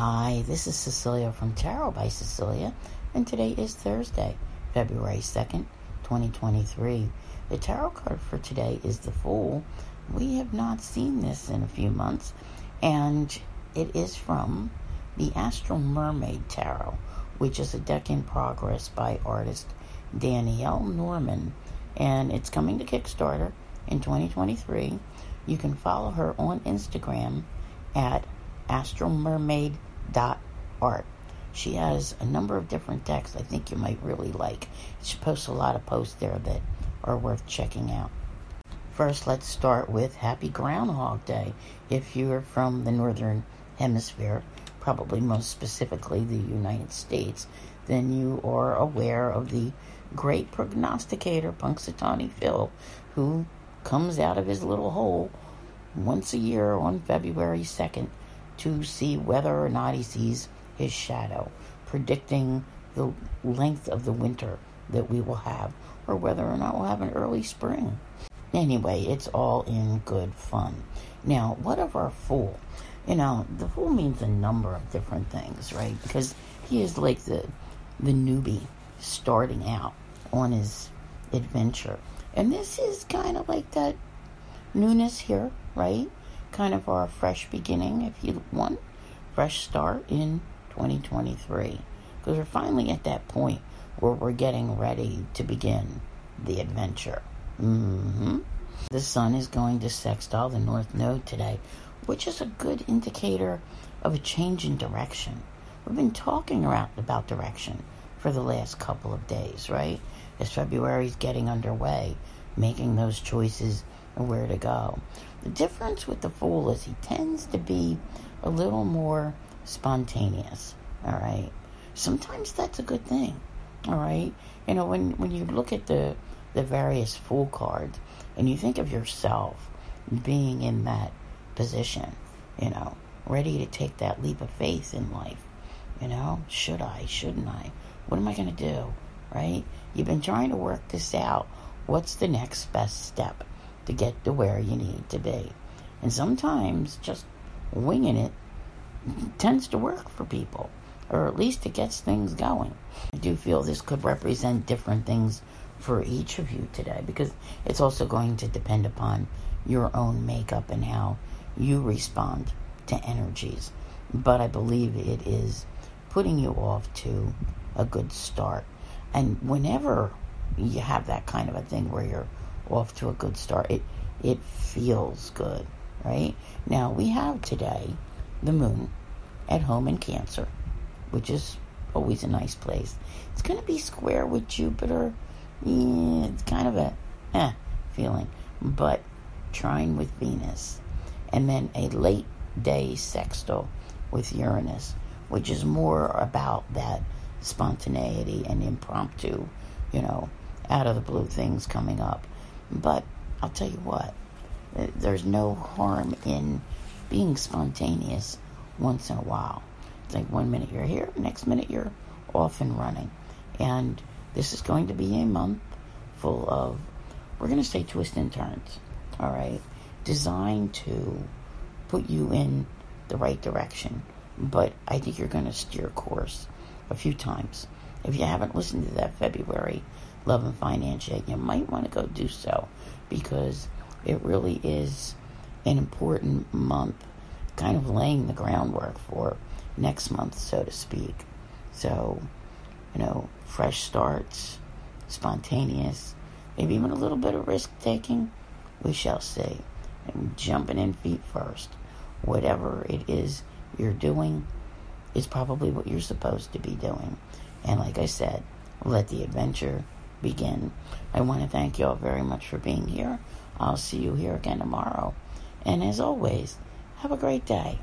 Hi, this is Cecilia from Tarot by Cecilia, and today is Thursday, February 2nd, 2023. The tarot card for today is the Fool. We have not seen this in a few months, and it is from the Astral Mermaid Tarot, which is a deck in progress by artist Danielle Norman, and it's coming to Kickstarter in 2023. You can follow her on Instagram at astralmermaid.art. She has a number of different decks I think you might really like. She posts a lot of posts there that are worth checking out. First, let's start with Happy Groundhog Day. If you're from the Northern Hemisphere, probably most specifically the United States, then you are aware of the great prognosticator Punxsutawney Phil, who comes out of his little hole once a year on February 2nd to see whether or not he sees his shadow, predicting the length of the winter that we will have, or whether or not we'll have an early spring. Anyway, it's all in good fun. Now, what of our fool? You know, the fool means a number of different things, right? Because he is like the the newbie starting out on his adventure. And this is kind of like that newness here, right? Kind of our fresh beginning, if you want, fresh start in 2023. Because we're finally at that point where we're getting ready to begin the adventure. Mm-hmm. The sun is going to sextile the north node today, which is a good indicator of a change in direction. We've been talking around about direction for the last couple of days, right? As February's getting underway, making those choices and where to go. The difference with the fool is he tends to be a little more spontaneous. All right. Sometimes that's a good thing. All right. You know, when when you look at the the various fool cards and you think of yourself being in that position, you know, ready to take that leap of faith in life. You know, should I? Shouldn't I? What am I going to do? Right? You've been trying to work this out. What's the next best step? To get to where you need to be. And sometimes just winging it tends to work for people, or at least it gets things going. I do feel this could represent different things for each of you today because it's also going to depend upon your own makeup and how you respond to energies. But I believe it is putting you off to a good start. And whenever you have that kind of a thing where you're off to a good start. It it feels good, right? Now we have today the moon at home in Cancer, which is always a nice place. It's going to be square with Jupiter. Yeah, it's kind of a eh feeling, but trine with Venus, and then a late day sextile with Uranus, which is more about that spontaneity and impromptu, you know, out of the blue things coming up. But I'll tell you what, eh, there's no harm in being spontaneous once in a while. It's like one minute you're here, next minute you're off and running. And this is going to be a month full of, we're going to say twists and turns, all right? Designed to put you in the right direction. But I think you're going to steer course a few times. If you haven't listened to that February Love and Finance yet, you might want to go do so because it really is an important month, kind of laying the groundwork for next month, so to speak. So, you know, fresh starts, spontaneous, maybe even a little bit of risk taking. We shall see. And jumping in feet first. Whatever it is you're doing is probably what you're supposed to be doing. And like I said, let the adventure begin. I want to thank you all very much for being here. I'll see you here again tomorrow. And as always, have a great day.